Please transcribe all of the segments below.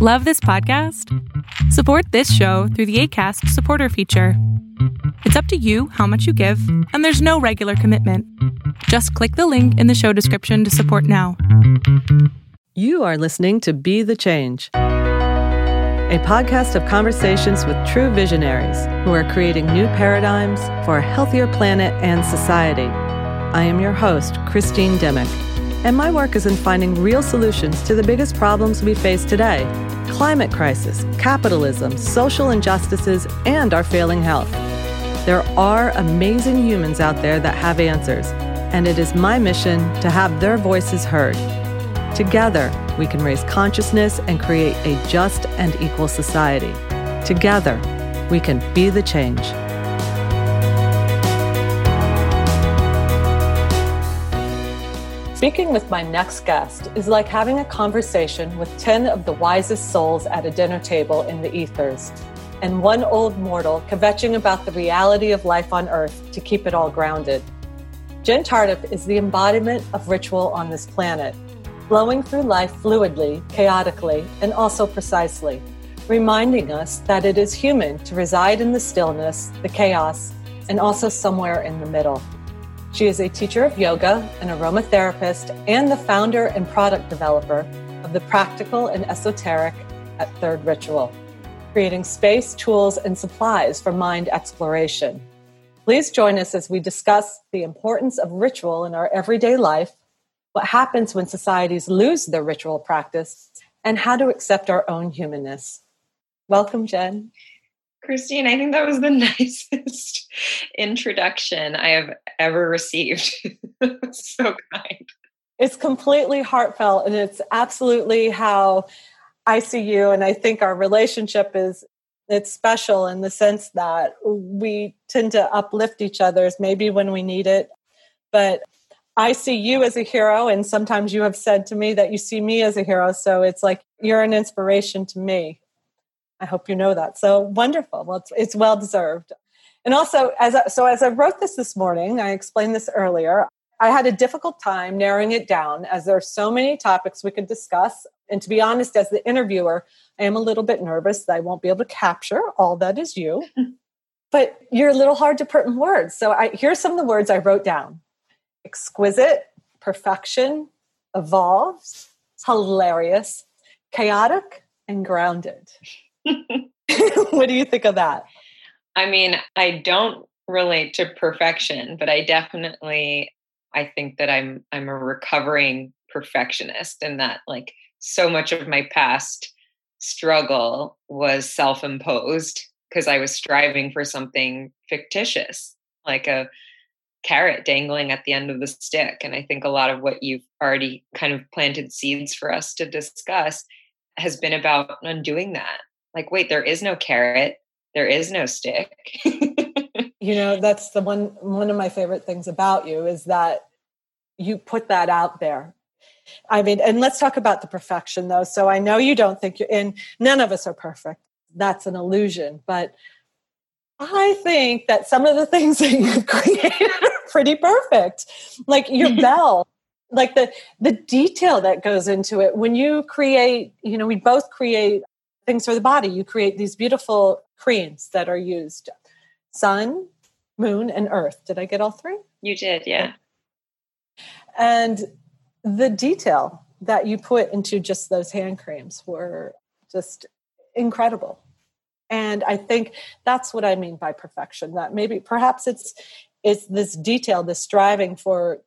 Love this podcast? Support this show through the ACAST supporter feature. It's up to you how much you give, and there's no regular commitment. Just click the link in the show description to support now. You are listening to Be the Change, a podcast of conversations with true visionaries who are creating new paradigms for a healthier planet and society. I am your host, Christine Dimmick, and my work is in finding real solutions to the biggest problems we face today climate crisis, capitalism, social injustices, and our failing health. There are amazing humans out there that have answers, and it is my mission to have their voices heard. Together, we can raise consciousness and create a just and equal society. Together, we can be the change. Speaking with my next guest is like having a conversation with 10 of the wisest souls at a dinner table in the ethers, and one old mortal kvetching about the reality of life on Earth to keep it all grounded. Jen Tardif is the embodiment of ritual on this planet, flowing through life fluidly, chaotically, and also precisely, reminding us that it is human to reside in the stillness, the chaos, and also somewhere in the middle. She is a teacher of yoga, an aromatherapist, and the founder and product developer of the practical and esoteric at Third Ritual, creating space, tools, and supplies for mind exploration. Please join us as we discuss the importance of ritual in our everyday life, what happens when societies lose their ritual practice, and how to accept our own humanness. Welcome, Jen. Christine, I think that was the nicest introduction I have ever received. so kind. It's completely heartfelt and it's absolutely how I see you. And I think our relationship is it's special in the sense that we tend to uplift each other's maybe when we need it. But I see you as a hero, and sometimes you have said to me that you see me as a hero. So it's like you're an inspiration to me. I hope you know that. So wonderful. Well, it's, it's well deserved. And also, as I, so as I wrote this this morning, I explained this earlier. I had a difficult time narrowing it down as there are so many topics we could discuss. And to be honest, as the interviewer, I am a little bit nervous that I won't be able to capture all that is you. but you're a little hard to put in words. So I, here's some of the words I wrote down exquisite, perfection, evolves, hilarious, chaotic, and grounded. what do you think of that? I mean, I don't relate to perfection, but I definitely I think that I'm I'm a recovering perfectionist and that like so much of my past struggle was self-imposed because I was striving for something fictitious, like a carrot dangling at the end of the stick. And I think a lot of what you've already kind of planted seeds for us to discuss has been about undoing that like wait there is no carrot there is no stick. You know that's the one one of my favorite things about you is that you put that out there. I mean and let's talk about the perfection though. So i know you don't think you're in none of us are perfect. That's an illusion. But i think that some of the things that you've created are pretty perfect. Like your bell like the the detail that goes into it. When you create you know we both create things for the body. You create these beautiful creams that are used sun, moon, and earth. Did I get all three? You did, yeah. And the detail that you put into just those hand creams were just incredible. And I think that's what I mean by perfection. That maybe perhaps it's it's this detail, this striving for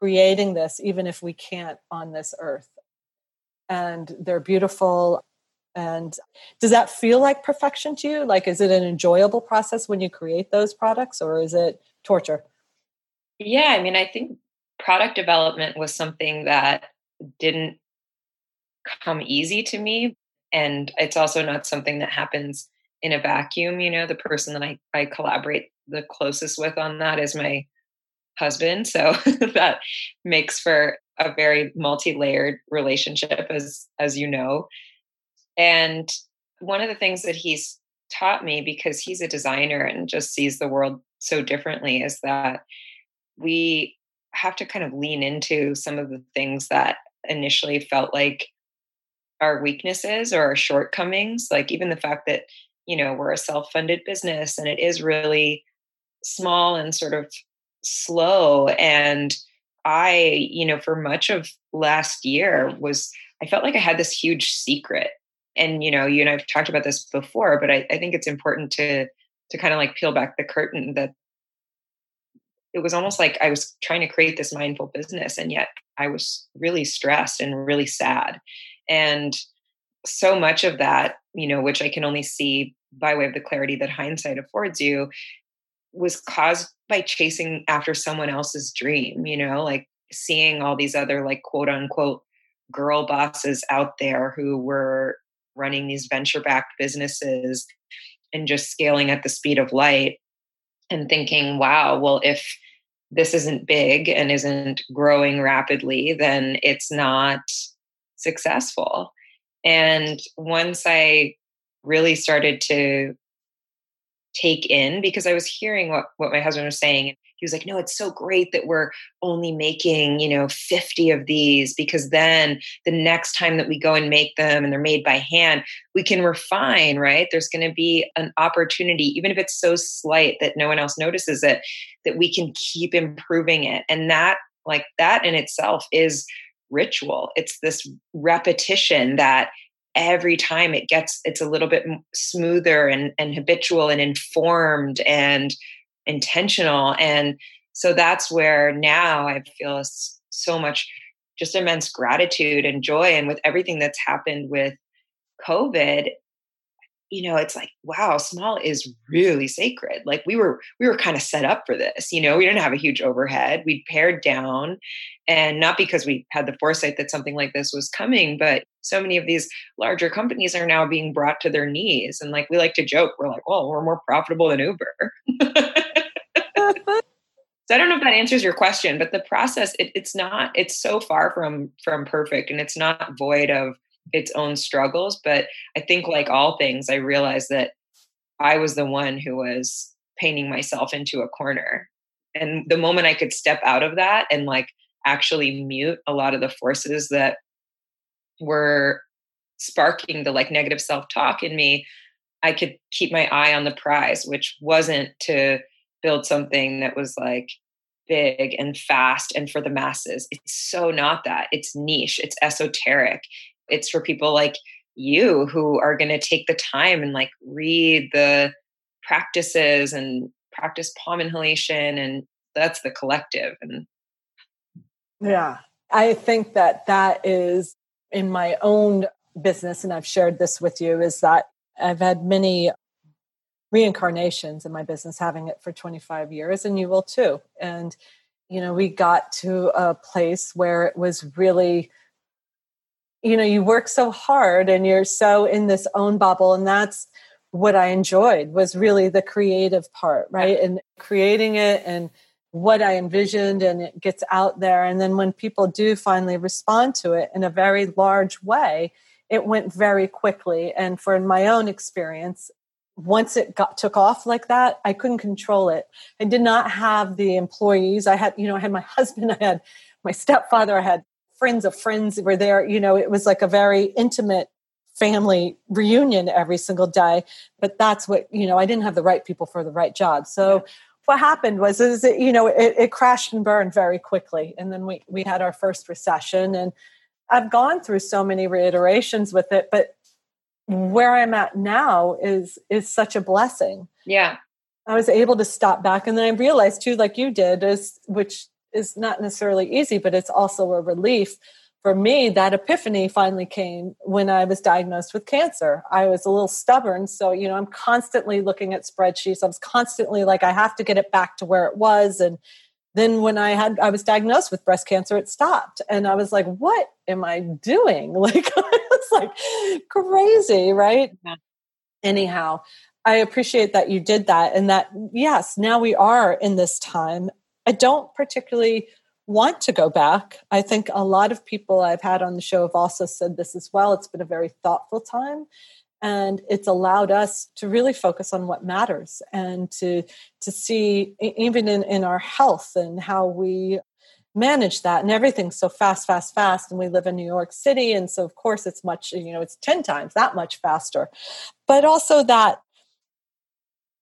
creating this, even if we can't on this earth. And they're beautiful. And does that feel like perfection to you? Like, is it an enjoyable process when you create those products or is it torture? Yeah, I mean, I think product development was something that didn't come easy to me. And it's also not something that happens in a vacuum. You know, the person that I, I collaborate the closest with on that is my husband. So that makes for a very multi-layered relationship as as you know and one of the things that he's taught me, because he's a designer and just sees the world so differently, is that we have to kind of lean into some of the things that initially felt like our weaknesses or our shortcomings like even the fact that you know we're a self-funded business and it is really small and sort of slow. And i you know for much of last year was i felt like i had this huge secret and you know you and i've talked about this before but i, I think it's important to to kind of like peel back the curtain that it was almost like i was trying to create this mindful business and yet i was really stressed and really sad. And so much of that you know which i can only see by way of the clarity that hindsight affords you was caused by chasing after someone else's dream you know like seeing all these other like quote unquote girl bosses out there who were running these venture backed businesses and just scaling at the speed of light and thinking wow well if this isn't big and isn't growing rapidly then it's not successful and once i really started to take in because I was hearing what, what my husband was saying. He was like, no, it's so great that we're only making, you know, 50 of these because then the next time that we go and make them and they're made by hand, we can refine, right? There's going to be an opportunity, even if it's so slight that no one else notices it, that we can keep improving it. And that, like, that in itself is ritual. It's this repetition that every time it gets it's a little bit smoother and, and habitual and informed and intentional and so that's where now i feel so much just immense gratitude and joy and with everything that's happened with covid you know it's like wow small is really sacred. Like we were we were kind of set up for this you know? We didn't have a huge overhead. We pared down and not because we had the foresight that something like this was coming but so many of these larger companies are now being brought to their knees and like we like to joke we're like well, we're more profitable than uber so i don't know if that answers your question but the process it, it's not it's so far from from perfect and it's not void of its own struggles. But I think, like all things, I realized that I was the one who was painting myself into a corner. And the moment I could step out of that and like actually mute a lot of the forces that were sparking the like negative self talk in me, I could keep my eye on the prize, which wasn't to build something that was like big and fast and for the masses. It's so not that. It's niche, it's esoteric, it's for people like you who are going to take the time and like read the practices and practice palm inhalation and that's the collective and yeah i think that that is in my own business and i've shared this with you is that i've had many reincarnations in my business having it for 25 years and you will too. And you know we got to a place where it was really you know you work so hard and you're so in this own bubble and that's what i enjoyed was really the creative part right? And creating it and what i envisioned and it gets out there. And then when people do finally respond to it in a very large way it went very quickly. And for my own experience once it got took off like that i couldn't control it i did not have the employees i had you know i had my husband i had my stepfather i had friends of friends were there. You know, it was like a very intimate family reunion every single day. But that's what, you know, I didn't have the right people for the right job. So yeah. what happened was, is it, you know, it, it crashed and burned very quickly. And then we, we had our first recession and I've gone through so many reiterations with it, but where I'm at now is, is such a blessing. Yeah. I was able to stop back and then I realized too, like you did, is which is not necessarily easy, but it's also a relief. For me, that epiphany finally came when I was diagnosed with cancer. I was a little stubborn. So, you know, I'm constantly looking at spreadsheets. I was constantly like, I have to get it back to where it was. And then when I had, I was diagnosed with breast cancer, it stopped. And I was like, what am I doing? Like, it's like crazy, right? Yeah. Anyhow, I appreciate that you did that. And that, yes, now we are in this time I don't particularly want to go back. I think a lot of people I've had on the show have also said this as well. It's been a very thoughtful time and it's allowed us to really focus on what matters and to to see even in, in our health and how we manage that. And everything's so fast fast fast. And we live in new york city. And so of course it's much you know it's 10 times that much faster. But also that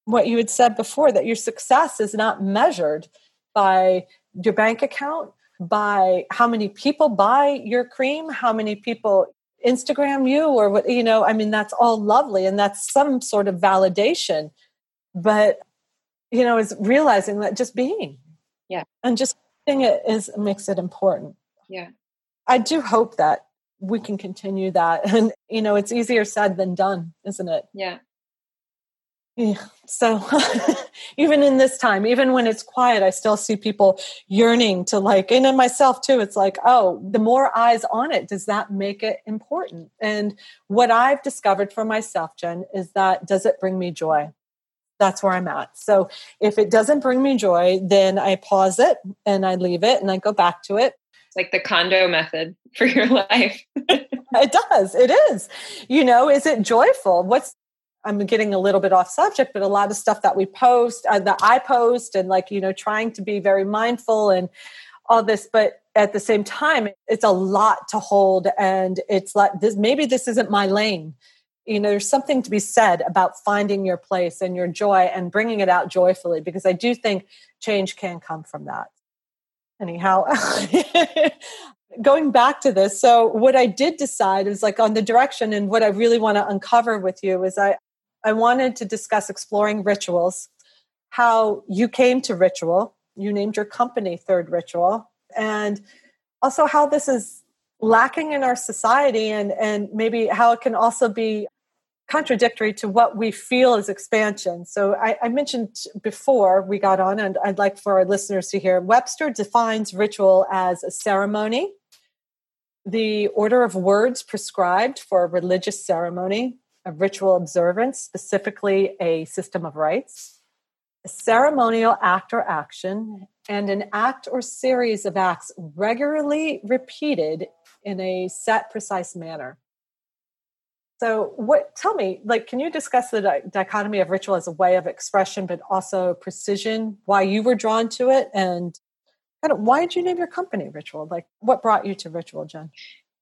what you had said before that your success is not measured by your bank account by how many people buy your cream how many people instagram you or what you know i mean that's all lovely and that's some sort of validation but you know is realizing that just being yeah and just thing it is makes it important. Yeah. I do hope that we can continue that. And, you know, it's easier said than done, isn't it? Yeah. Yeah. So even in this time, even when it's quiet, I still see people yearning to like, and in myself too, it's like, oh, the more eyes on it, does that make it important? And what I've discovered for myself, Jen, is that does it bring me joy? that's where I'm at. So if it doesn't bring me joy, then I pause it and I leave it and I go back to it. It's like the Kondo method for your life. it does. It is. You know, is it joyful? What's I'm getting a little bit off subject, but a lot of stuff that we post, uh, that I post, and like, you know, trying to be very mindful and all this, but at the same time, it's a lot to hold. And it's like, this, maybe this isn't my lane you know there's something to be said about finding your place and your joy and bringing it out joyfully because i do think change can come from that anyhow going back to this so what i did decide is like on the direction and what i really want to uncover with you is i i wanted to discuss exploring rituals how you came to ritual you named your company third ritual and also how this is lacking in our society and and maybe how it can also be contradictory to what we feel is expansion. So I, I, mentioned before we got on, and I'd like for our listeners to hear Webster defines ritual as a ceremony, the order of words prescribed for a religious ceremony, a ritual observance, specifically a system of rites, a ceremonial act or action, and an act or series of acts regularly repeated in a set, precise manner. So, what? Tell me, like, can you discuss the di- dichotomy of ritual as a way of expression, but also precision? Why you were drawn to it, and kind of why did you name your company Ritual? Like, what brought you to Ritual, Jen?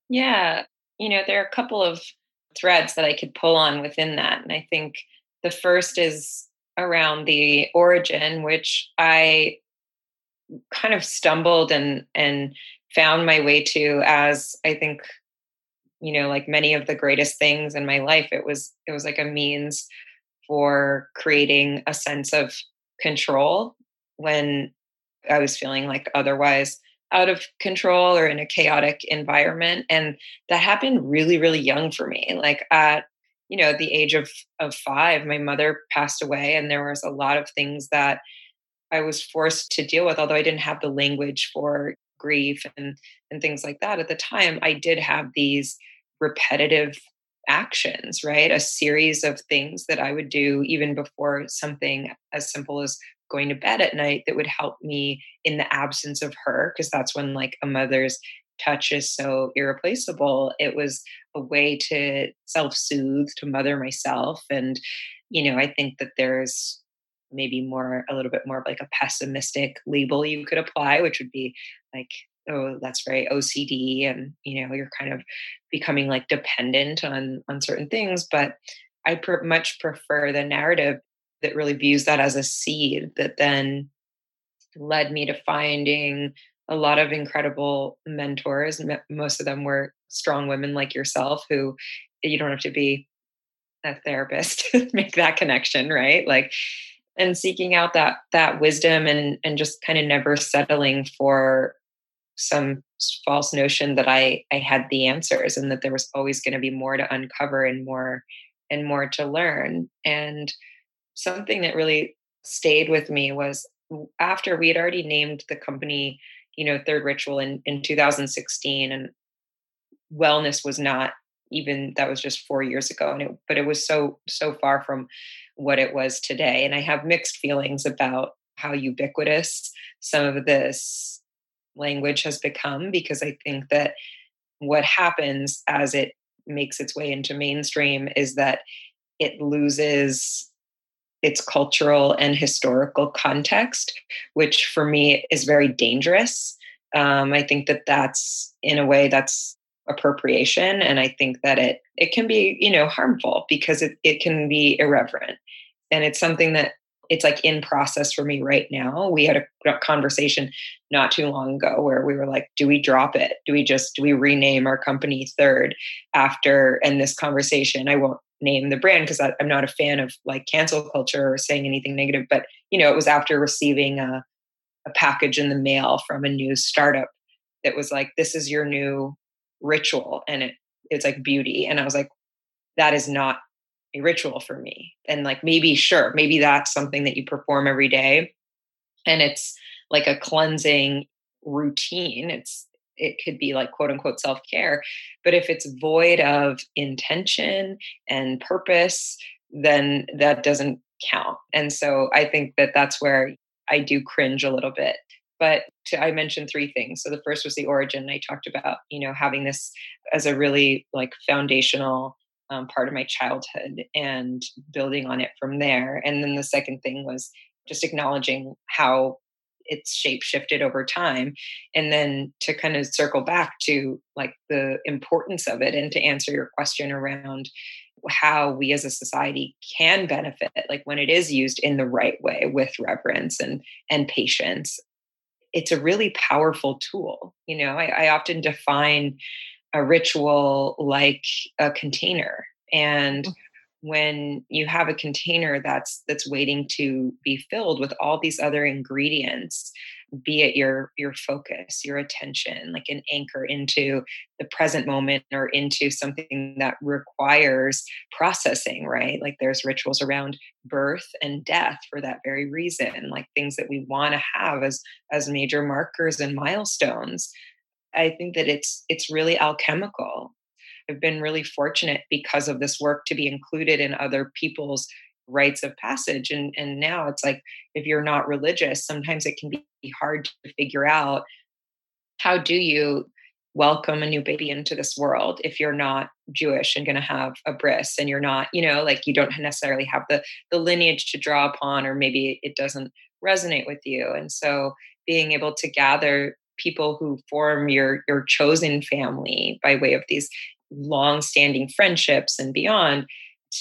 Yeah, you know, there are a couple of threads that I could pull on within that, and I think the first is around the origin, which I kind of stumbled and and found my way to as I think you know like many of the greatest things in my life it was it was like a means for creating a sense of control when i was feeling like otherwise out of control or in a chaotic environment and that happened really really young for me like at you know the age of of 5 my mother passed away and there was a lot of things that i was forced to deal with although i didn't have the language for grief and and things like that at the time i did have these repetitive actions, right? A series of things that I would do even before something as simple as going to bed at night that would help me in the absence of her, because that's when like a mother's touch is so irreplaceable. It was a way to self soothe, to mother myself. And, you know, I think that there's maybe more, a little bit more of like a pessimistic label you could apply, which would be like oh that's very ocd and you know you're kind of becoming like dependent on on certain things but i pr- much prefer the narrative that really views that as a seed that then led me to finding a lot of incredible mentors most of them were strong women like yourself who you don't have to be a therapist to make that connection right like and seeking out that that wisdom and and just kind of never settling for some false notion that I I had the answers and that there was always going to be more to uncover and more and more to learn. And something that really stayed with me was after we had already named the company, you know, Third Ritual in in 2016 and wellness was not even that was just 4 years ago and it but it was so so far from what it was today and I have mixed feelings about how ubiquitous some of this language has become because I think that what happens as it makes its way into mainstream is that it loses its cultural and historical context, which for me is very dangerous Um, I think that that's in a way that's appropriation, and I think that it it can be you know harmful because it it can be irreverent, and it's something that it's like in process for me right now. We had a conversation not too long ago where we were like, do we drop it? Do we just do we rename our company third after and this conversation? I won't name the brand because I'm not a fan of like cancel culture or saying anything negative, but you know, it was after receiving a, a package in the mail from a new startup that was like, this is your new ritual. And it it's like beauty. And I was like, that is not a ritual for me. And like maybe sure, maybe that's something that you perform every day. And it's like a cleansing routine. It's it could be like quote unquote self-care. But if it's void of intention and purpose, then that doesn't count. And so I think that that's where I do cringe a little bit. But to, I mentioned three things. So the first was the origin. I talked about, you know, having this as a really like foundational um, part of my childhood and building on it from there. And then the second thing was just acknowledging how it's shape shifted over time and then to kind of circle back to like the importance of it and to answer your question around how we as a society can benefit like when it is used in the right way with reverence and and patience it's a really powerful tool you know i, I often define a ritual like a container and mm. When you have a container that's that's waiting to be filled with all these other ingredients be it your your focus your attention like an anchor into the present moment or into something that requires processing right like there's rituals around birth and death for that very reason like things that we want to have as as major markers and milestones I think that it's it's really alchemical. I've been really fortunate because of this work to be included in other people's rites of passage and and now it's like if you're not religious sometimes it can be hard to figure out how do you welcome a new baby into this world if you're not jewish and going to have a bris and you're not you know like you don't necessarily have the the lineage to draw upon or maybe it doesn't resonate with you. And so being able to gather people who form your your chosen family by way of these long-standing friendships and beyond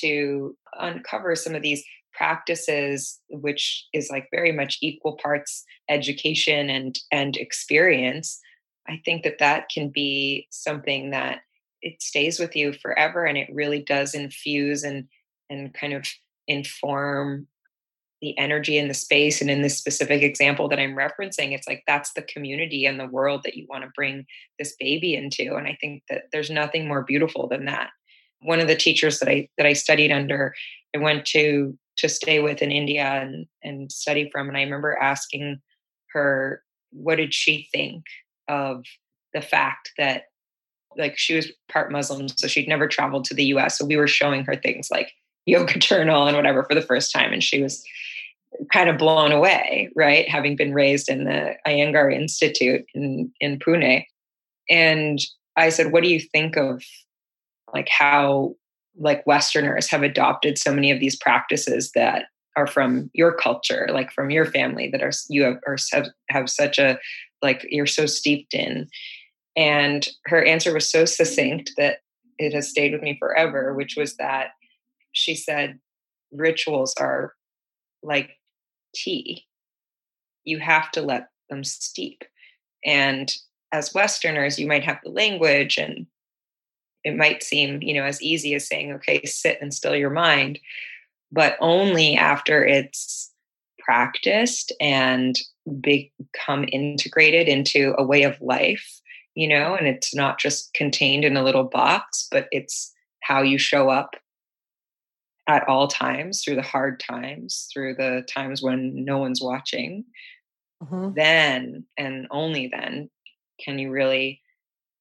to uncover some of these practices which is like very much equal parts education and and experience. I think that that can be something that it stays with you forever and it really does infuse and and kind of inform the energy in the space and in this specific example that i'm referencing it's like that's the community and the world that you want to bring this baby into and i think that there's nothing more beautiful than that. One of the teachers that i that i studied under i went to to stay with in india and and study from and i remember asking her what did she think of the fact that like she was part muslim so she'd never traveled to the us so we were showing her things like yoga journal and whatever for the first time and she was kind of blown away, right? Having been raised in the Iyengar Institute in, in Pune. And I said, what do you think of like how like Westerners have adopted so many of these practices that are from your culture, like from your family that are you have or have, have such a like you're so steeped in. And her answer was so succinct that it has stayed with me forever, which was that she said rituals are like tea. You have to let them steep. And as Westerners, you might have the language and it might seem, you know, as easy as saying, okay, sit and still your mind, but only after it's practiced and become integrated into a way of life, you know, and it's not just contained in a little box, but it's how you show up at all times through the hard times through the times when no one's watching. Mm-hmm. then and only then can you really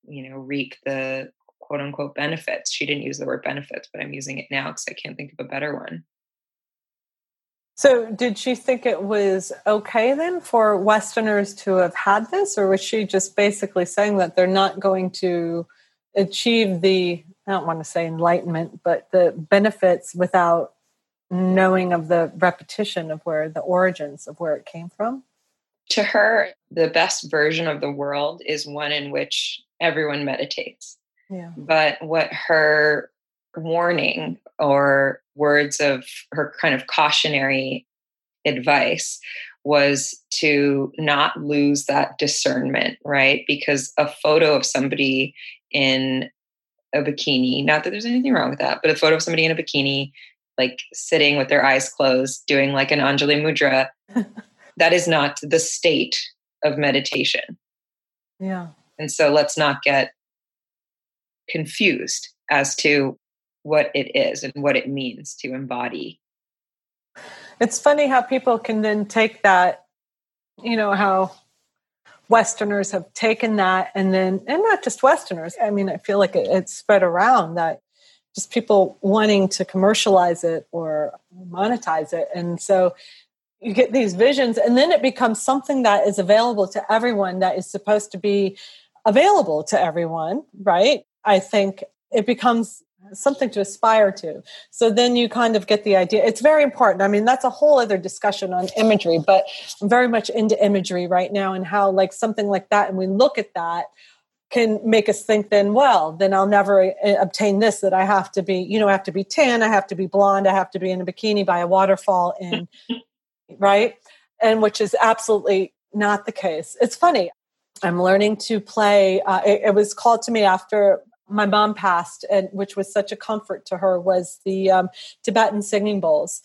you know reap the quote unquote benefits. She didn't use the word benefits but i'm using it now because i can't think of a better one. So did she think it was okay then for westerners to have had this or was she just basically saying that they're not going to achieve the I don't want to say enlightenment, but the benefits without knowing of the repetition of where the origins of where it came from? to her, the best version of the world is one in which everyone meditates. Yeah. But what her warning or words of her kind of cautionary advice was to not lose that discernment, right? Because a photo of somebody in a bikini, not that there's anything wrong with that, but a photo of somebody in a bikini, like sitting with their eyes closed, doing like an Anjali Mudra, that is not the state of meditation. Yeah. And so let's not get confused as to what it is and what it means to embody. It's funny how people can then take that, you know, how Westerners have taken that and then, and not just Westerners, I mean, I feel like it, it's spread around that just people wanting to commercialize it or monetize it. And so you get these visions, and then it becomes something that is available to everyone that is supposed to be available to everyone, right? I think it becomes something to aspire to. So then you kind of get the idea. It's very important. I mean, that's a whole other discussion on imagery, but I'm very much into imagery right now and how like something like that and we look at that can make us think then well then i'll never eh, obtain this that i have to be you know i have to be tan i have to be blonde i have to be in a bikini by a waterfall in right and which is absolutely not the case it's funny i'm learning to play uh, it, it was called to me after my mom passed and which was such a comfort to her was the um, tibetan singing bowls.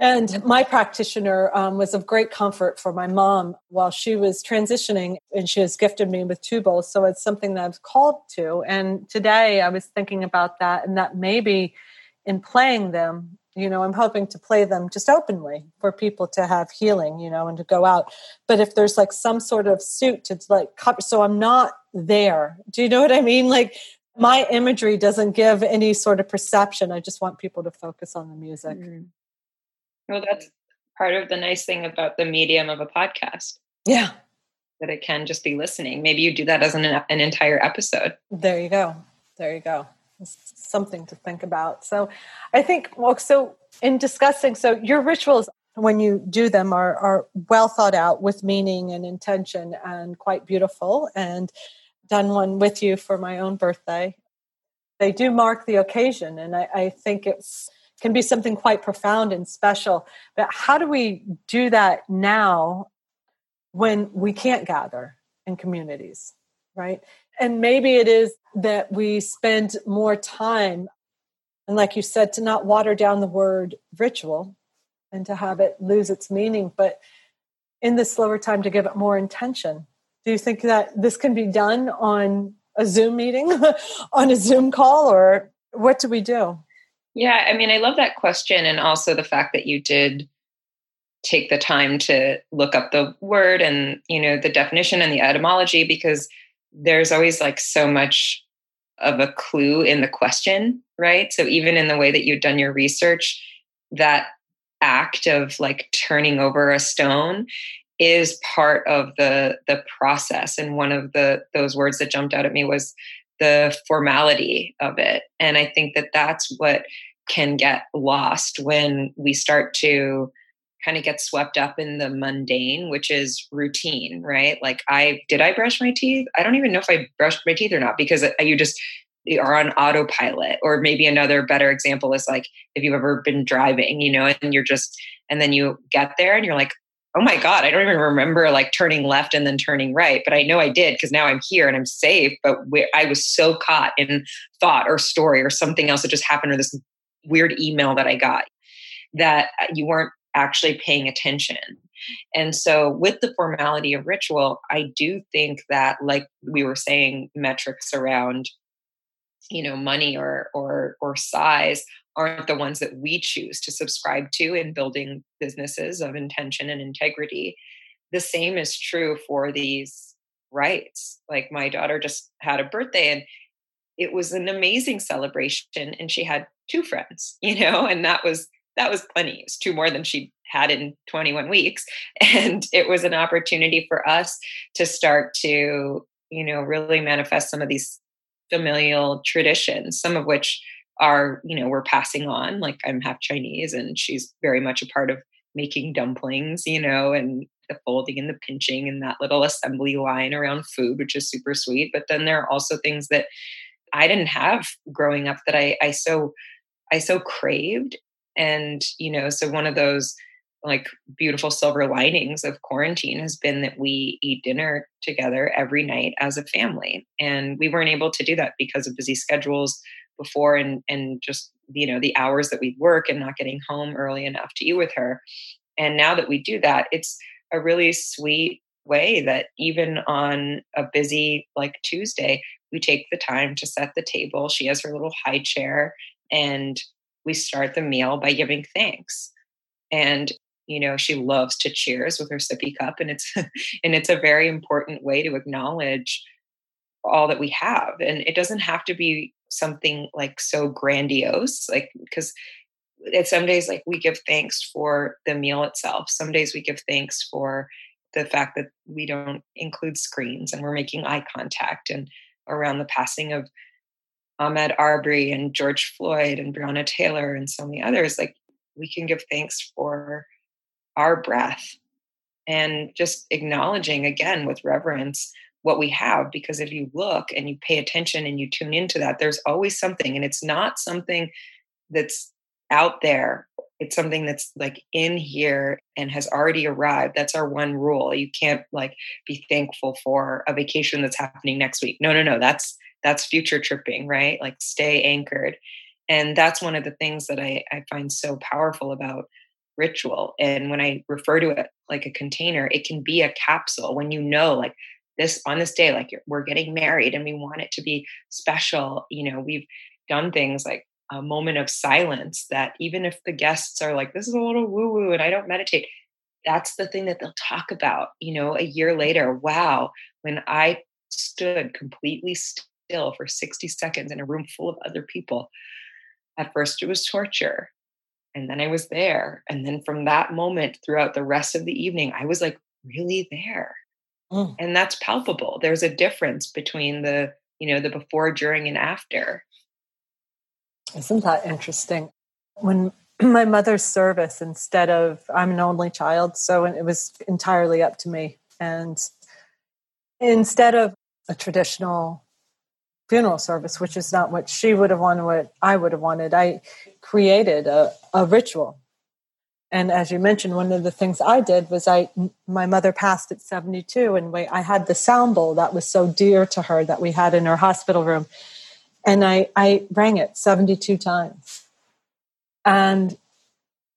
And my practitioner um, was of great comfort for my mom while she was transitioning and she has gifted me with two bowls so it's something that i was called to. And today i was thinking about that and that maybe in playing them. You know i'm hoping to play them just openly for people to have healing you know and to go out. But if there's like some sort of suit to like cover so i'm not there. Do you know what i mean? Like my imagery doesn't give any sort of perception. I just want people to focus on the music. Mm-hmm. well that's part of the nice thing about the medium of a podcast. Yeah. That it can just be listening. Maybe you do that as an, an entire episode. There you go. There you go. Something to think about. So I think, well, so in discussing, so your rituals, when you do them, are, are well thought out with meaning and intention and quite beautiful. And done one with you for my own birthday. They do mark the occasion, and I, I think it's can be something quite profound and special. But how do we do that now when we can't gather in communities, right? And maybe it is that we spend more time, and like you said, to not water down the word ritual and to have it lose its meaning, but in the slower time to give it more intention. Do you think that this can be done on a Zoom meeting, on a Zoom call, or what do we do? Yeah, I mean, I love that question, and also the fact that you did take the time to look up the word and you know the definition and the etymology because there's always like so much of a clue in the question, right? So even in the way that you've done your research, that act of like turning over a stone is part of the the process and one of the those words that jumped out at me was the formality of it and i think that that's what can get lost when we start to kind of get swept up in the mundane, which is routine, right? Like I did I brush my teeth? I don't even know if I brushed my teeth or not because uh, you just are on autopilot. Or maybe another better example is like if you've ever been driving, you know, and you're just and then you get there and you're like, oh my god, I don't even remember like turning left and then turning right, but I know I did because now I'm here and I'm safe. But I was so caught in thought or story or something else that just happened or this weird email that I got that uh, you weren't actually paying attention. And so, with the formality of ritual, I do think that, like we were saying, metrics around, you know, money or or or size aren't the ones that we choose to subscribe to in building businesses of intention and integrity. The same is true for these rites Like my daughter just had a birthday and it was an amazing celebration and she had two friends, you know, and that was that was plenty. It was two more than she had in 21 weeks. And it was an opportunity for us to start to, you know, really manifest some of these familial traditions, some of which are, you know, we're passing on. Like I'm half Chinese and she's very much a part of making dumplings, you know, and the folding and the pinching and that little assembly line around food, which is super sweet. But then there are also things that I didn't have growing up that I, I so I so craved. And, you know, so one of those like beautiful silver linings of quarantine has been that we eat dinner together every night as a family. And we weren't able to do that because of busy schedules before and and just you know the hours that we work and not getting home early enough to eat with her. And now that we do that, it's a really sweet way that even on a busy like Tuesday, we take the time to set the table. She has her little high chair and we start the meal by giving thanks. And you know, she loves to cheers with her sippy cup and it's and it's a very important way to acknowledge all that we have. And it doesn't have to be something like so grandiose, like because some days like we give thanks for the meal itself. Some days we give thanks for the fact that we don't include screens and we're making eye contact and around the passing of Ahmaud Arbery and George Floyd and Breonna Taylor and so many others, like we can give thanks for our breath and just acknowledging again with reverence what we have because if you look and you pay attention and you tune into that there's always something and it's not something that's out there. It's something that's like in here and has already arrived. That's our one rule. You can't like be thankful for a vacation that's happening next week. No no no. That's that's future tripping right? Like stay anchored. And that's one of the things that i, I find so powerful about ritual and when i refer to it like a container it can be a capsule. When you know like this on this day like we're getting married and we want it to be special you know we've done things like a moment of silence that even if the guests are like this is a little woo woo and i don't meditate that's the thing that they'll talk about you know a year later wow when i stood completely still for 60 seconds in a room full of other people at first it was torture and then i was there and then from that moment throughout the rest of the evening i was like really there Mm. And that's palpable. There's a difference between the, you know, the before, during, and after. Isn't that interesting? When my mother's service, instead of, I'm an only child, so it was entirely up to me. And instead of a traditional funeral service, which is not what she would have wanted, what I would have wanted, I created a, a ritual. And as you mentioned one of the things i did was i my mother passed at 72 and we, i had the sound bowl that was so dear to her that we had in her hospital room. And i i rang it 72 times. And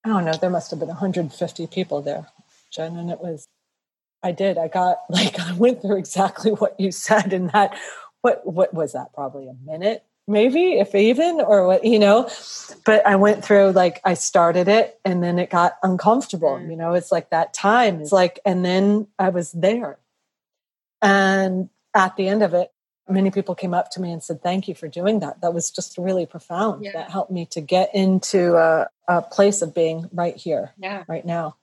i don't know there must have been 150 people there jen and it was i did. I got like i went through exactly what you said in that what what was that? Probably a minute maybe if even or what you know? But i went through like i started it and then it got uncomfortable mm. you know? It's like that time it's like and then i was there. And at the end of it many people came up to me and said thank you for doing that. That was just really profound. Yeah. that helped me to get into a, a place of being right here yeah. right now.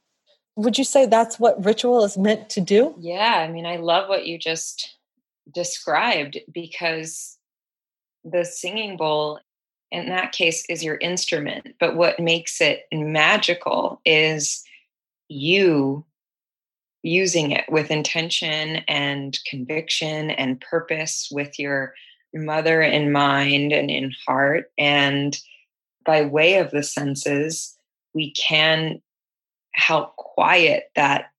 Would you say that's what ritual is meant to do? Yeah i mean i love what you just described because the singing bowl in that case is your instrument but what makes it magical is you using it with intention and conviction and purpose with your mother in mind and in heart and by way of the senses we can help quiet that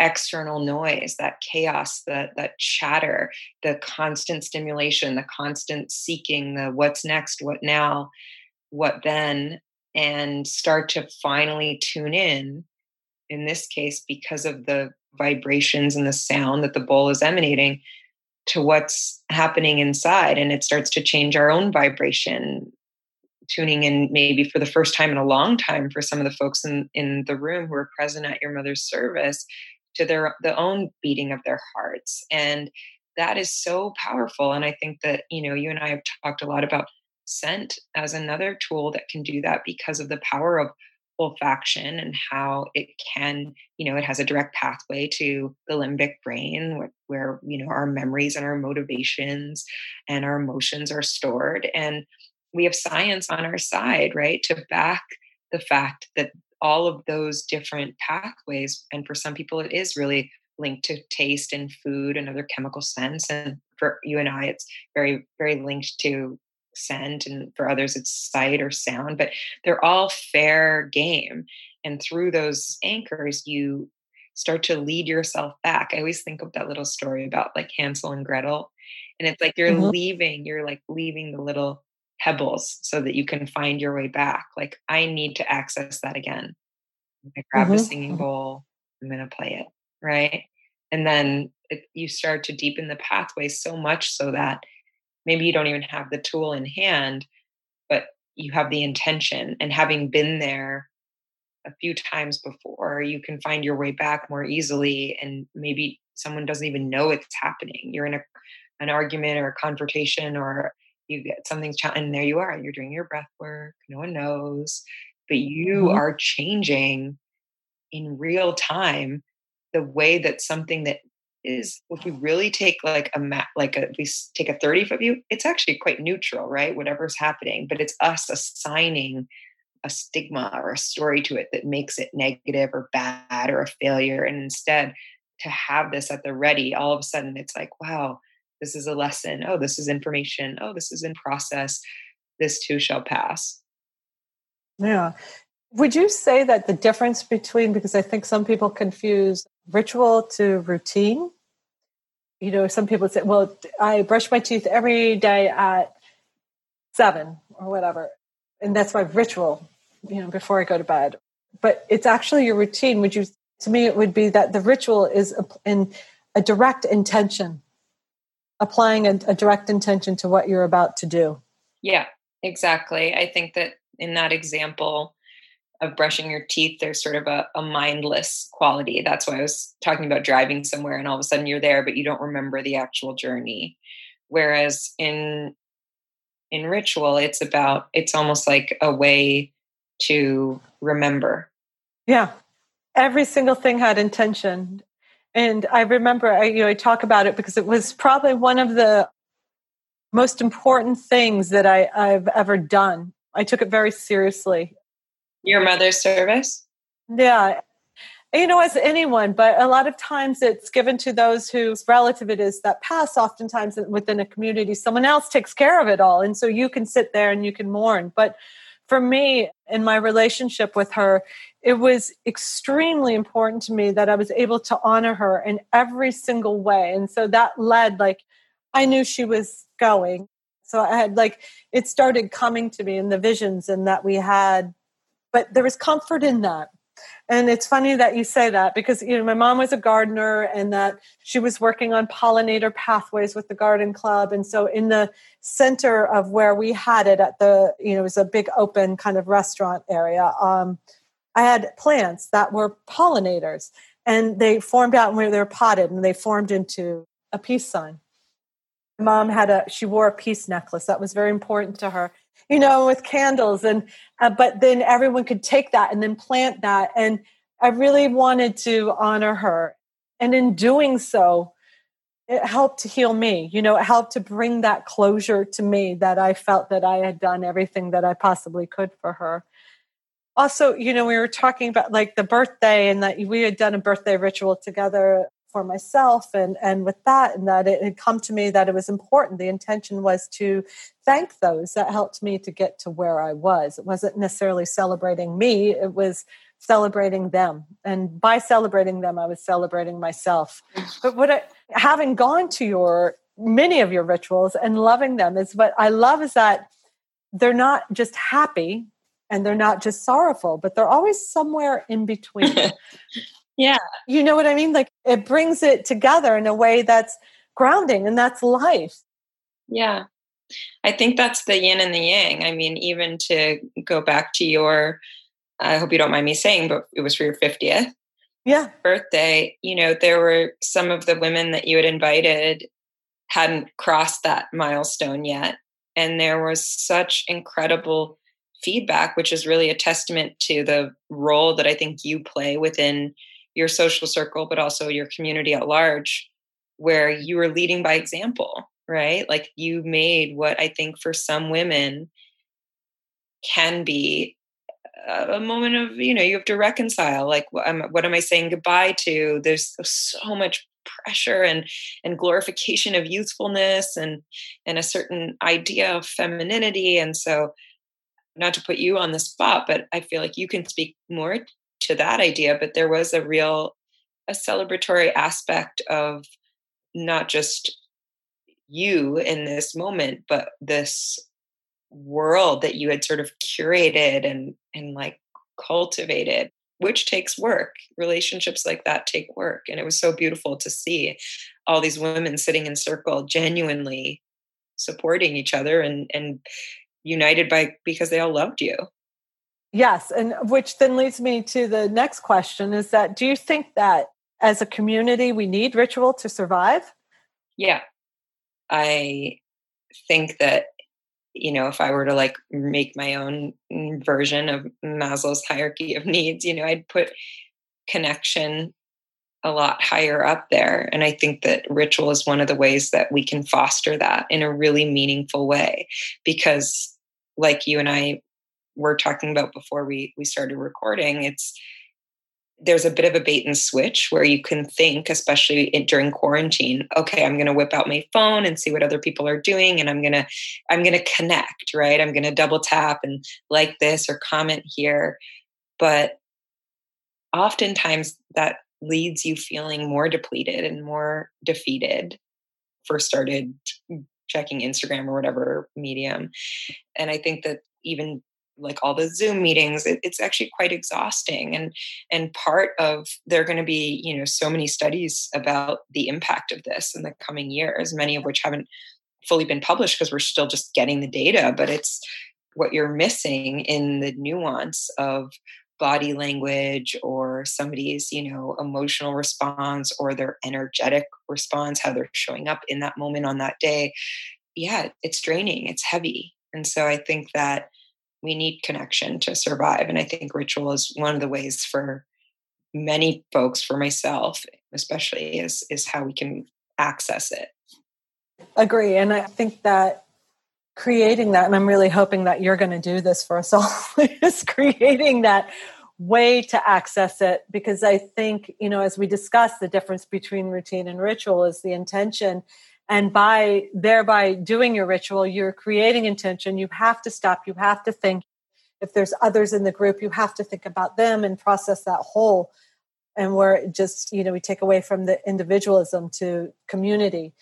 external noise, that chaos, that that chatter, the constant stimulation, the constant seeking, the what's next, what now, what then, and start to finally tune in. In this case, because of the vibrations and the sound that the bowl is emanating, to what's happening inside, and it starts to change our own vibration tuning in maybe for the first time in a long time for some of the folks in, in the room who are present at your mother's service to their the own beating of their hearts and that is so powerful and i think that you know you and i have talked a lot about scent as another tool that can do that because of the power of olfaction and how it can you know it has a direct pathway to the limbic brain where, where, you know our memories and our motivations and our emotions are stored and we have science on our side right to back the fact that all of those different pathways and for some people it is really linked to taste and food and other chemical scents and for you and i it's very very linked to scent and for others it's sight or sound but they're all fair game and through those anchors you start to lead yourself back i always think of that little story about like hansel and gretel and it's like you're mm-hmm. leaving you're like leaving the little pebbles so that you can find your way back like i need to access that again i grab mm-hmm. a singing mm-hmm. bowl i'm going to play it right and then it, you start to deepen the pathway so much so that maybe you don't even have the tool in hand but you have the intention and having been there a few times before you can find your way back more easily and maybe someone doesn't even know it's happening you're in a, an argument or a confrontation or you get something's and there you are you're doing your breath work no one knows but you mm-hmm. are changing in real time the way that something that is if we really take like a map like a, we take a 30 foot view it's actually quite neutral right whatever's happening but it's us assigning a stigma or a story to it that makes it negative or bad or a failure and instead to have this at the ready all of a sudden it's like wow this is a lesson oh this is information oh this is in process this too shall pass yeah would you say that the difference between because i think some people confuse ritual to routine. You know, some people say, well, I brush my teeth every day at seven or whatever. And that's my ritual, you know, before I go to bed. But it's actually your routine. Would you, to me, it would be that the ritual is in a direct intention, applying a, a direct intention to what you're about to do. Yeah, exactly. I think that in that example, of brushing your teeth there's sort of a, a, mindless quality. That's why i was talking about driving somewhere and all of a sudden you're there but you don't remember the actual journey. Whereas in in ritual it's about it's almost like a way to remember. Yeah. Every single thing had intention and i remember i you know i talk about it because it was probably one of the most important things that I, i've ever done i took it very seriously your mother's service? Yeah. You know, as anyone, but a lot of times it's given to those whose relative it is that pass, oftentimes within a community, someone else takes care of it all. And so you can sit there and you can mourn. But for me, in my relationship with her, it was extremely important to me that I was able to honor her in every single way. And so that led, like, I knew she was going. So I had, like, it started coming to me in the visions and that we had but there was comfort in that and it's funny that you say that because you know my mom was a gardener and that she was working on pollinator pathways with the garden club and so in the center of where we had it at the you know it was a big open kind of restaurant area um, i had plants that were pollinators and they formed out where they were potted and they formed into a peace sign mom had a she wore a peace necklace that was very important to her you know, with candles. And, uh, but then everyone could take that and then plant that. And I really wanted to honor her. And in doing so, it helped to heal me. You know, it helped to bring that closure to me that I felt that I had done everything that I possibly could for her. Also, you know, we were talking about like the birthday and that we had done a birthday ritual together for myself and and with that and that it had come to me that it was important. The intention was to thank those that helped me to get to where i was. It wasn't necessarily celebrating me it was celebrating them. And by celebrating them i was celebrating myself. But what I, having gone to your many of your rituals and loving them is what i love is that they're not just happy and they're not just sorrowful but they're always somewhere in between Yeah. You know what I mean? Like it brings it together in a way that's grounding and that's life. Yeah. I think that's the yin and the yang. I mean, even to go back to your, I hope you don't mind me saying, but it was for your 50th yeah. birthday, you know, there were some of the women that you had invited hadn't crossed that milestone yet. And there was such incredible feedback, which is really a testament to the role that I think you play within your social circle, but also your community at large, where you are leading by example, right? Like you made what I think for some women can be a moment of you know you have to reconcile like what am, what am i saying goodbye to there's so much pressure and and glorification of youthfulness and and a certain idea of femininity and so not to put you on the spot but i feel like you can speak more to that idea but there was a real a celebratory aspect of not just you in this moment but this world that you had sort of curated and and like cultivated which takes work. Relationships like that take work and it was so beautiful to see all these women sitting in circle genuinely supporting each other and and united by because they all loved you. Yes and which then leads me to the next question is that do you think that as a community we need ritual to survive? Yeah. I think that you know, if I were to like make my own mm, version of Maslow's hierarchy of needs, you know, I'd put connection a lot higher up there. And I think that ritual is one of the ways that we can foster that in a really meaningful way. Because, like you and I were talking about before we, we started recording, it's there's a bit of a bait and switch where you can think, especially in, during quarantine, okay, I'm going to whip out my phone and see what other people are doing, and I'm going to I'm going to connect, right? I'm going to double tap and like this or comment here, but oftentimes that leads you feeling more depleted and more defeated. First started checking Instagram or whatever medium, and I think that even like all the zoom meetings it, it's actually quite exhausting and and part of there are going to be you know so many studies about the impact of this in the coming years many of which haven't fully been published because we're still just getting the data but it's what you're missing in the nuance of body language or somebody's you know emotional response or their energetic response how they're showing up in that moment on that day yeah it's draining it's heavy and so i think that we need connection to survive. And I think ritual is one of the ways for many folks, for myself especially, is is how we can access it. Agree. And I think that creating that, and I'm really hoping that you're going to do this for us all, is creating that way to access it because I think, you know, as we discuss the difference between routine and ritual is the intention and by thereby doing your ritual you're creating intention. You have to stop you have to think. If there's others in the group you have to think about them and process that whole and where just you know we take away from the individualism to community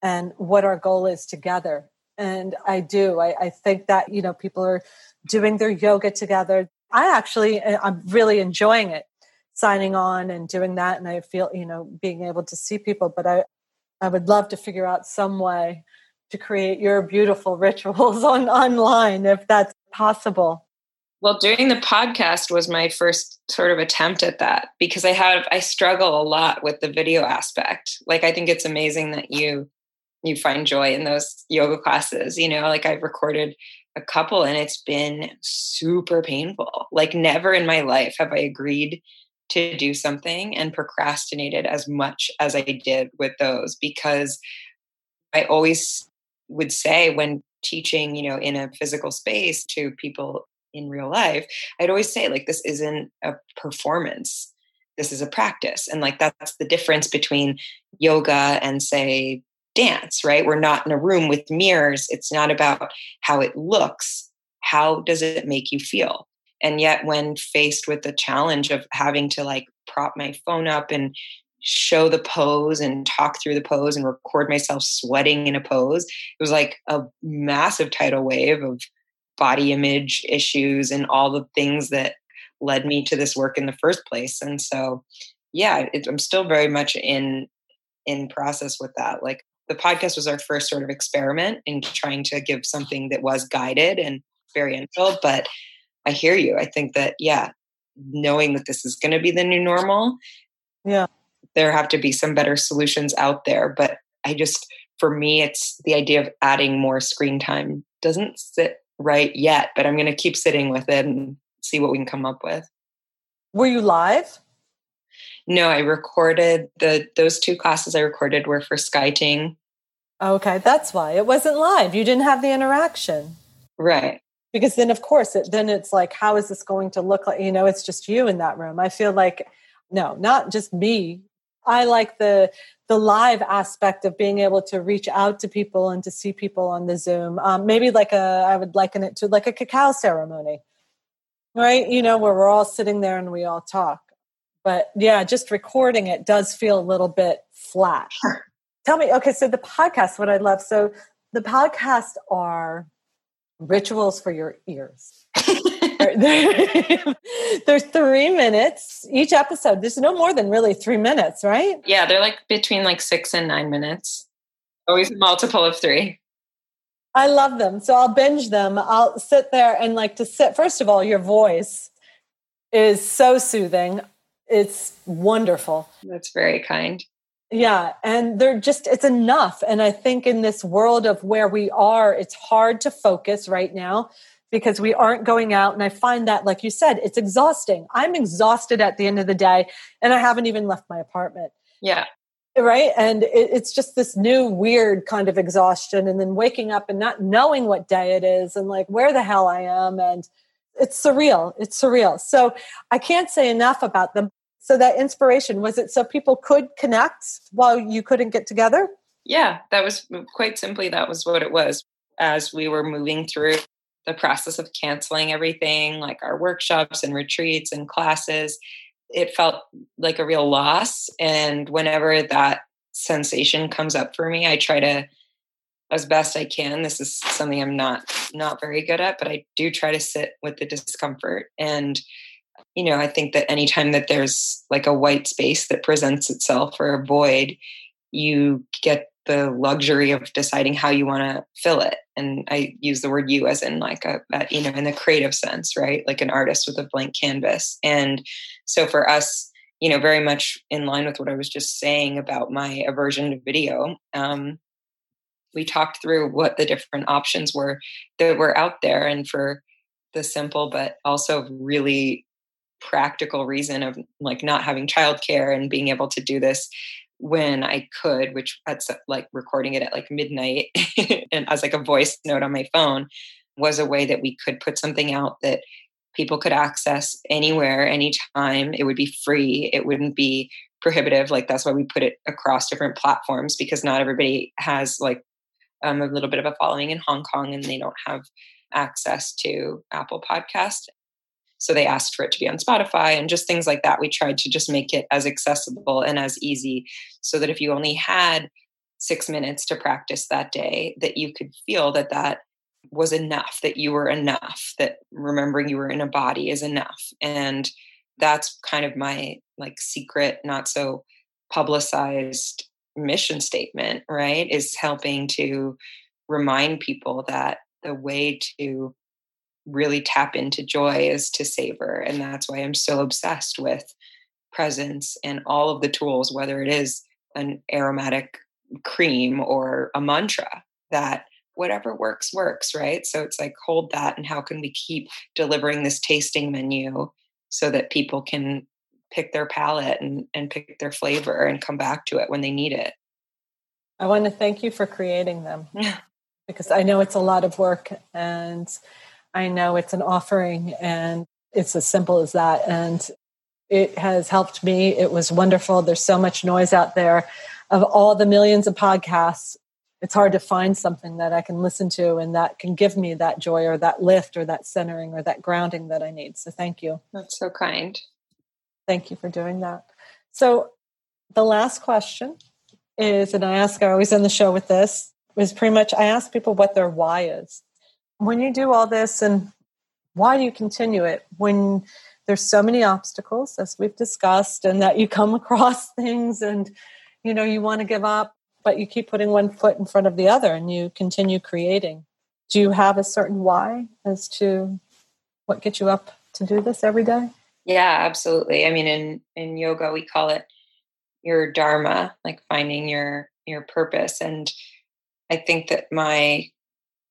and what our goal is together and i do I, I think that you know people are doing their yoga together i actually uh, i'm really enjoying it signing on and doing that and i feel you know being able to see people but i I would love to figure out some way to create your beautiful rituals on online if that's possible. Well, doing the podcast was my first sort of attempt at that because I have I struggle a lot with the video aspect. Like I think it's amazing that you you find joy in those yoga classes, you know, like I've recorded a couple and it's been super painful. Like never in my life have I agreed to do something and procrastinated as much as I did with those because I always would say when teaching, you know, in a physical space to people in real life, I'd always say, like, this isn't a performance. This is a practice. And like that's the difference between yoga and say dance, right? We're not in a room with mirrors. It's not about how it looks. How does it make you feel? and yet when faced with the challenge of having to like prop my phone up and show the pose and talk through the pose and record myself sweating in a pose it was like a massive tidal wave of body image issues and all the things that led me to this work in the first place and so yeah it, i'm still very much in in process with that like the podcast was our first sort of experiment in trying to give something that was guided and experiential but I hear you. I think that, yeah, knowing that this is going to be the new normal, yeah, there have to be some better solutions out there. But I just, for me, it's the idea of adding more screen time doesn't sit right yet, but I'm going to keep sitting with it and see what we can come up with. Were you live? No, I recorded the those two classes I recorded were for SkyTing. Okay, that's why it wasn't live. You didn't have the interaction. Right. because then of course it then it's like how is this going to look like you know it's just you in that room i feel like no not just me i like the the live aspect of being able to reach out to people and to see people on the zoom um, maybe like a i would liken it to like a cacao ceremony right you know where we're all sitting there and we all talk but yeah just recording it does feel a little bit flat sure. tell me okay so the podcast what i love so the podcasts are rituals for your ears. they're, three minutes each episode. There's no more than really three minutes, right? Yeah, they're like between like six and nine minutes. Always a multiple of three. I love them. So I'll binge them. I'll sit there and like to sit. First of all, your voice is so soothing. It's wonderful. That's very kind. Yeah, and they're just, it's enough. And I think in this world of where we are, it's hard to focus right now because we aren't going out. And I find that, like you said, it's exhausting. I'm exhausted at the end of the day, and I haven't even left my apartment. Yeah. Right. And it, it's just this new weird kind of exhaustion. And then waking up and not knowing what day it is and like where the hell I am. And it's surreal. It's surreal. So I can't say enough about them so that inspiration was it so people could connect while you couldn't get together yeah that was mm, quite simply that was what it was as we were moving through the process of canceling everything like our workshops and retreats and classes it felt like a real loss and whenever that sensation comes up for me i try to as best i can this is something i'm not not very good at but i do try to sit with the discomfort and you know, I think that anytime that there's like a white space that presents itself or a void, you get the luxury of deciding how you want to fill it. And I use the word you as in like a, a, you know, in the creative sense, right? Like an artist with a blank canvas. And so for us, you know, very much in line with what I was just saying about my aversion to video, um, we talked through what the different options were that were out there. And for the simple but also really practical reason of like not having childcare and being able to do this when I could, which that's like recording it at like midnight and as like a voice note on my phone was a way that we could put something out that people could access anywhere, anytime. It would be free. It wouldn't be prohibitive. Like that's why we put it across different platforms because not everybody has like um, a little bit of a following in Hong Kong and they don't have access to Apple Podcast. So they asked for it to be on Spotify and just things like that. We tried to just make it as accessible and as easy so that if you only had six minutes to practice that day, that you could feel that that was enough, that you were enough, that remembering you were in a body is enough. And that's kind of my like secret, not so publicized mission statement, right? Is helping to remind people that the way to really tap into joy is to savor. And that's why I'm so obsessed with presence and all of the tools, whether it is an aromatic cream or a mantra, that whatever works, works, right? So it's like, hold that. And how can we keep delivering this tasting menu so that people can pick their palate and, and pick their flavor and come back to it when they need it? I want to thank you for creating them because I know it's a lot of work and I know it's an offering and it's as simple as that. And it has helped me. It was wonderful. There's so much noise out there of all the millions of podcasts. It's hard to find something that I can listen to and that can give me that joy or that lift or that centering or that grounding that I need. So thank you. That's so kind. Thank you for doing that. So the last question is, and I ask, I always end the show with this, is pretty much I ask people what their why is. When you do all this and why do you continue it when there's so many obstacles as we've discussed and that you come across things and you know you want to give up but you keep putting one foot in front of the other and you continue creating? Do you have a certain why as to what gets you up to do this every day yeah absolutely i mean in in yoga we call it your dharma like finding your your purpose and i think that my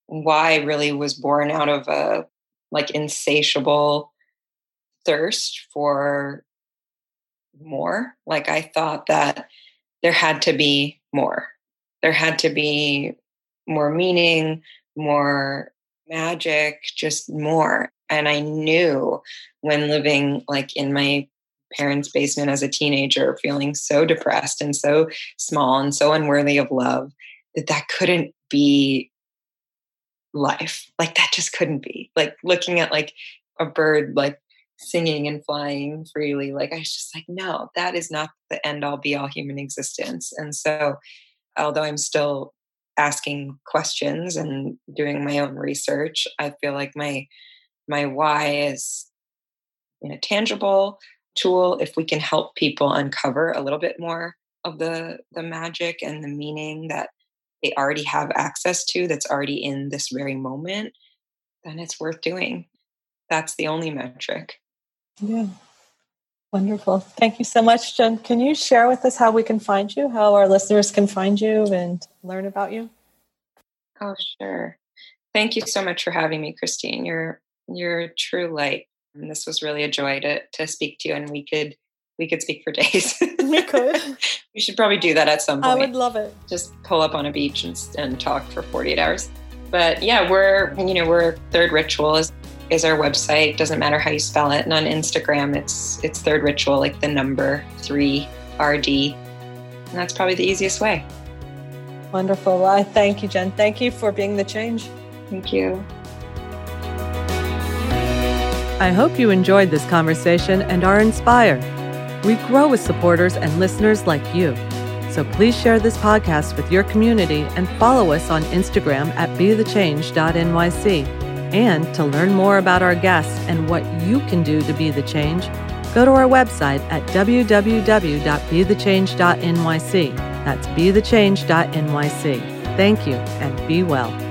why really was born out of a like insatiable thirst for more. Like I thought that there had to be more. There had to be more meaning, more magic just more. And I knew when living like in my parents' basement as a teenager, feeling so depressed and so small and so unworthy of love, that that couldn't be life. Like that just couldn't be. Like looking at like a bird like singing and flying freely. Like I was just like, no, that is not the end all be all human existence. And so although I'm still asking questions and doing my own research, I feel like my my why is in a tangible tool if we can help people uncover a little bit more of the the magic and the meaning that they already have access to that's already in this very moment then it's worth doing. That's the only metric. Yeah. Wonderful. Thank you so much jen. Can you share with us how we can find you how our listeners can find you and learn about you? Oh sure. Thank you so much for having me christine. You're you're a true light and this was really a joy to to speak to you, and we could we could speak for days. we could. we should probably do that at some point. I would love it. Just pull up on a beach and, and talk for 48 hours. But yeah, we're you know we're Third Ritual is is our website. Doesn't matter how you spell it. And on Instagram, it's it's Third Ritual, like the number three RD, and that's probably the easiest way. Wonderful. Well, I thank you, Jen. Thank you for being the change. Thank you. I hope you enjoyed this conversation and are inspired. We grow with supporters and listeners like you. So please share this podcast with your community and follow us on Instagram at bethechange.nyc. And to learn more about our guests and what you can do to be the change, go to our website at www.bethechange.nyc. That's bethechange.nyc. Thank you and be well.